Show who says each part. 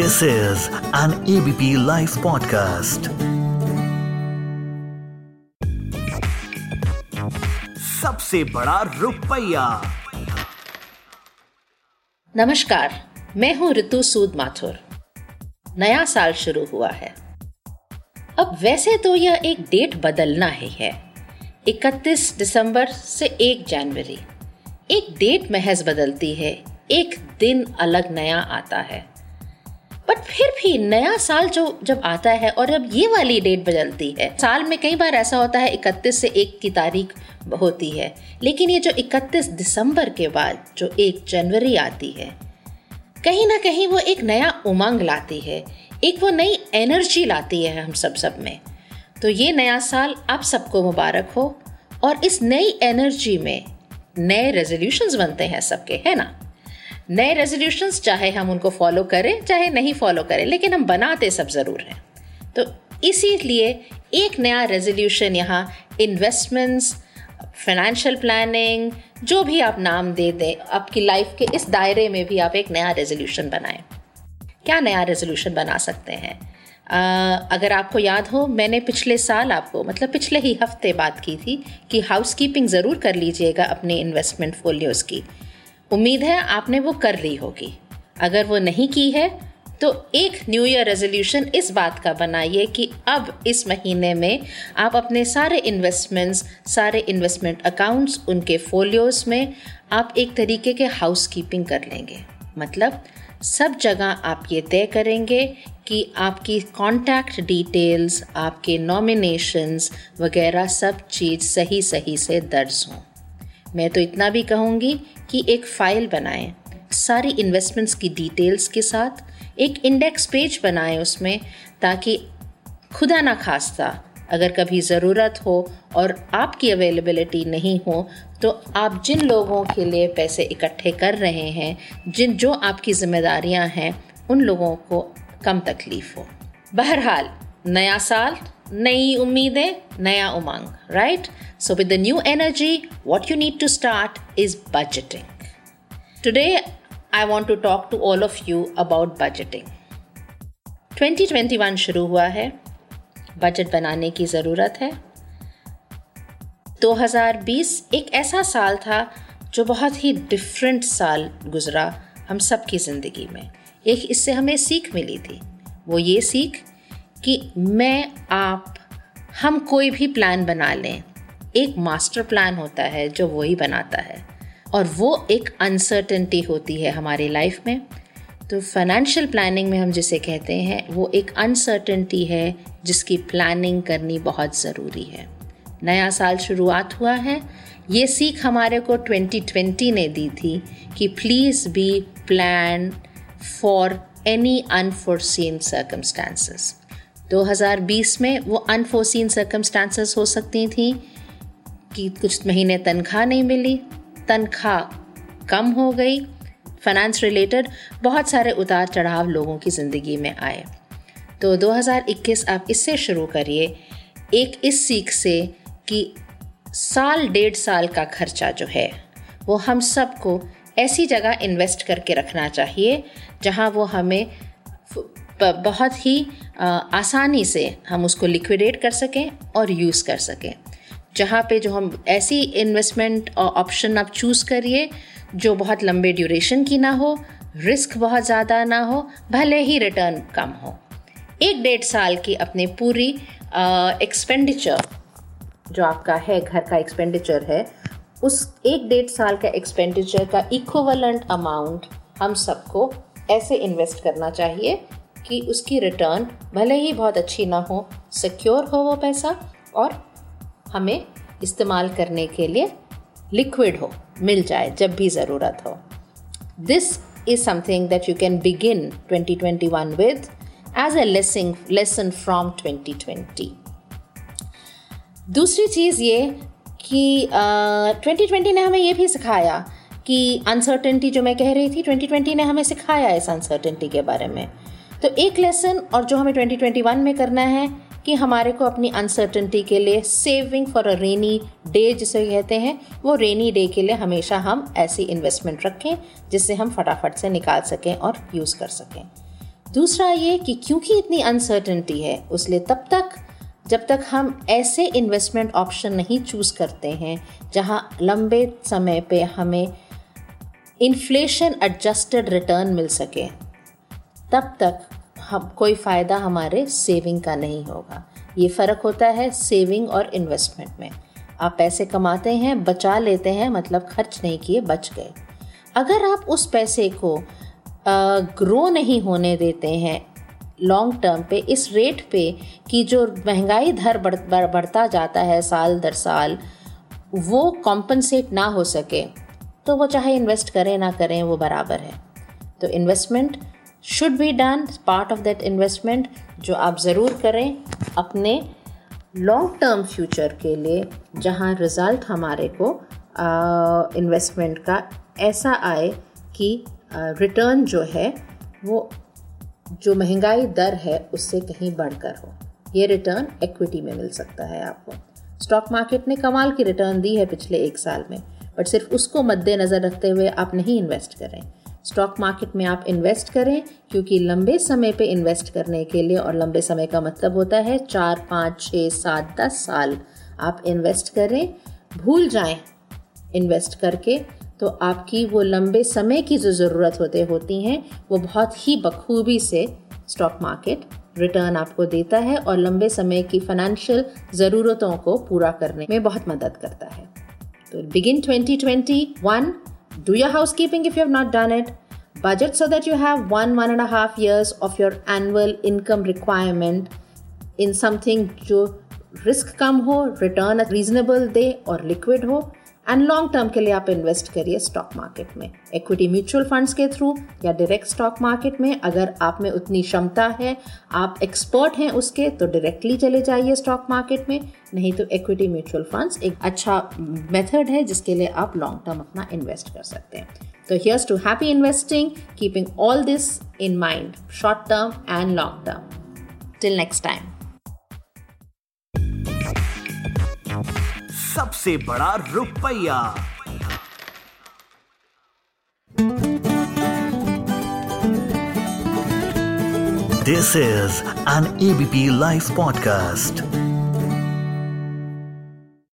Speaker 1: This is an ABP live podcast सबसे बड़ा रुपया।
Speaker 2: नमस्कार, मैं हूँ ऋतु सूद माथुर। नया साल शुरू हुआ है। अब वैसे तो यह एक डेट बदलना ही है। 31 दिसंबर से 1 जनवरी। एक डेट महज बदलती है, एक दिन अलग नया आता है। बट फिर भी नया साल जो, जब आता है और अब ये वाली डेट बदलती है, साल में कई बार ऐसा होता है इकतीस से एक की तारीख होती है। लेकिन ये जो 31 दिसंबर के बाद जो एक जनवरी आती है, कहीं ना कहीं वो एक नया उमंग लाती है। एक वो नई एनर्जी लाती है हम सब सब में। तो ये नया साल आप सबको मुबारक हो और इस नई एनर्जी में नए रेजोल्यूशंस बनते हैं सबके, है ना? नए रेजोल्यूशंस चाहे हम उनको फॉलो करें चाहे नहीं फॉलो करें लेकिन हम बनाते सब ज़रूर हैं। तो इसीलिए एक नया रेजोल्यूशन यहाँ इन्वेस्टमेंट्स फाइनेंशियल प्लानिंग जो भी आप नाम दे दें आपकी लाइफ के इस दायरे में भी आप एक नया रेजोल्यूशन बनाएँ। क्या नया रेजोल्यूशन बना सकते हैं? आ, अगर आपको याद हो मैंने पिछले साल आपको मतलब पिछले ही हफ़्ते बात की थी कि हाउस कीपिंग ज़रूर कर लीजिएगा अपने इन्वेस्टमेंट फोलियोज़ की। उम्मीद है आपने वो कर ली होगी। अगर वो नहीं की है तो एक न्यू ईयर रेजोल्यूशन इस बात का बनाइए कि अब इस महीने में आप अपने सारे इन्वेस्टमेंट्स सारे इन्वेस्टमेंट अकाउंट्स उनके फोलियोज में आप एक तरीके के हाउस कीपिंग कर लेंगे। मतलब सब जगह आप ये तय करेंगे कि आपकी कॉन्टैक्ट डिटेल्स आपके नॉमिनेशंस वगैरह सब चीज़ सही सही से दर्ज हों। मैं तो इतना भी कहूँगी कि एक फ़ाइल बनाएँ, सारी इन्वेस्टमेंट्स की डिटेल्स के साथ, एक इंडेक्स पेज बनाएँ उसमें, ताकि खुदा ना खास्ता, अगर कभी ज़रूरत हो और आपकी अवेलेबिलिटी नहीं हो तो आप जिन लोगों के लिए पैसे इकट्ठे कर रहे हैं, जिन जो आपकी जिम्मेदारियाँ हैं, उन लोगों को कम तकलीफ़ हो। बहरहाल नया साल, नई उम्मीदें, नया उमंग right so with the new energy what you need to start is budgeting today I want to talk to all of you about budgeting 2021 शुरू हुआ है। बजट बनाने की ज़रूरत है। 2020 एक ऐसा साल था जो बहुत ही डिफरेंट साल गुजरा हम सब की ज़िंदगी में। एक इससे हमें सीख मिली थी। वो ये सीख कि मैं, आप, हम कोई भी प्लान बना लें। एक मास्टर प्लान होता है जो वही बनाता है। और वो एक अनसर्टनटी होती है हमारी लाइफ में। तो फाइनेंशियल प्लानिंग में हम जिसे कहते हैं, वो एक अनसर्टनटी है जिसकी प्लानिंग करनी बहुत ज़रूरी है। नया साल शुरुआत हुआ है। ये सीख हमारे को 2020 ने दी थी कि please be plan for any unforeseen circumstances 2020 में वो अनफोर्सिन सर्कमस्टांसेस हो सकती थी कि कुछ महीने तनख्वाह नहीं मिली, तनख्वाह कम हो गई फाइनेंस रिलेटेड बहुत सारे उतार चढ़ाव लोगों की ज़िंदगी में आए। तो 2021 आप इससे शुरू करिए, एक इस सीख से कि साल डेढ़ साल का खर्चा जो है, वो हम सबको ऐसी जगह इन्वेस्ट करके रखना चाहिए, जहाँ वो हमें बहुत ही आसानी से हम उसको लिक्विडेट कर सकें और यूज़ कर सकें। जहाँ पे जो हम ऐसी इन्वेस्टमेंट ऑप्शन आप चूज़ करिए, जो बहुत लंबे ड्यूरेशन की ना हो रिस्क बहुत ज़्यादा ना हो, भले ही रिटर्न कम हो। एक डेढ़ साल की अपने पूरी एक्सपेंडिचर जो आपका है, घर का एक्सपेंडिचर है, उस एक डेढ़ साल का एक्सपेंडिचर का इक्वलेंट अमाउंट हम सबको ऐसे इन्वेस्ट करना चाहिए कि उसकी रिटर्न भले ही बहुत अच्छी ना हो सिक्योर हो वो पैसा और हमें इस्तेमाल करने के लिए लिक्विड हो मिल जाए जब भी ज़रूरत हो। This is something that you can begin 2021 with as a lesson lesson from 2020 दूसरी चीज़ ये कि ट्वेंटी uh, ट्वेंटी ने हमें ये भी सिखाया कि अनसर्टेनिटी जो मैं कह रही थी 2020 ने हमें सिखाया इस अनसर्टेनिटी के बारे में। तो एक लेसन और जो हमें 2021 में करना है कि हमारे को अपनी अनसर्टनटी के लिए saving for a rainy day जिसे कहते हैं, वो रेनी डे के लिए हमेशा हम ऐसी इन्वेस्टमेंट रखें जिससे हम फटाफट से निकाल सकें और यूज़ कर सकें। दूसरा ये कि क्योंकि इतनी अनसर्टनिटी है, उसलिए तब तक, जब तक हम ऐसे इन्वेस्टमेंट ऑप्शन नहीं चूज़ करते हैं, जहाँ लंबे समय पे हमें इन्फ्लेशन एडजस्टेड रिटर्न मिल सके। तब तक हम कोई फ़ायदा हमारे सेविंग का नहीं होगा। ये फ़र्क होता है सेविंग और इन्वेस्टमेंट में। आप पैसे कमाते हैं बचा लेते हैं मतलब खर्च नहीं किए बच गए। अगर आप उस पैसे को ग्रो नहीं होने देते हैं लॉन्ग टर्म पे इस रेट पे कि जो महँगाई दर बढ़, बढ़ता जाता है साल दर साल वो कॉम्पनसेट ना हो सके तो वो चाहे इन्वेस्ट करें ना करें वो बराबर है। तो investment should be done part of that investment जो आप ज़रूर करें अपने लॉन्ग टर्म फ्यूचर के लिए, जहाँ रिज़ल्ट हमारे को इन्वेस्टमेंट का ऐसा आए कि रिटर्न जो है, वो, जो महँगाई दर है, उससे कहीं बढ़कर हो। ये रिटर्न इक्विटी में मिल सकता है आपको। स्टॉक मार्केट ने कमाल की रिटर्न दी है पिछले एक साल में बट सिर्फ़ उसको मद्देनज़र रखते हुए आप नहीं इन्वेस्ट करें। स्टॉक मार्केट में आप इन्वेस्ट करें, क्योंकि लंबे समय पे इन्वेस्ट करने के लिए और लंबे समय का मतलब होता है चार, पाँच छः सात, दस साल। आप इन्वेस्ट करें, भूल जाएँ इन्वेस्ट करके तो आपकी वो लंबे समय की जो ज़रूरत होते, होती हैं, वो बहुत ही बखूबी से स्टॉक मार्केट रिटर्न आपको देता है और लंबे समय की फाइनेंशियल ज़रूरतों को पूरा करने में बहुत मदद करता है। तो begin 2021 do your housekeeping if you have not done it budget so that you have one one and a half years of your annual income requirement in something जो रिस्क कम हो रिटर्न रीजनेबल दे और liquid हो and long term के लिए आप invest करिए stock market में। इक्विटी म्यूचुअल फंड्स के थ्रू या डायरेक्ट स्टॉक मार्केट में अगर आप में उतनी क्षमता है, आप एक्सपर्ट हैं उसके तो डायरेक्टली चले जाइए स्टॉक मार्केट में। नहीं तो इक्विटी म्यूचुअल फंड्स एक अच्छा मेथड है जिसके लिए आप लॉन्ग टर्म अपना इन्वेस्ट कर सकते हैं। तो here's to happy investing keeping all this in mind short term and long term till next time
Speaker 1: सबसे बड़ा रुपया this is an ABP live podcast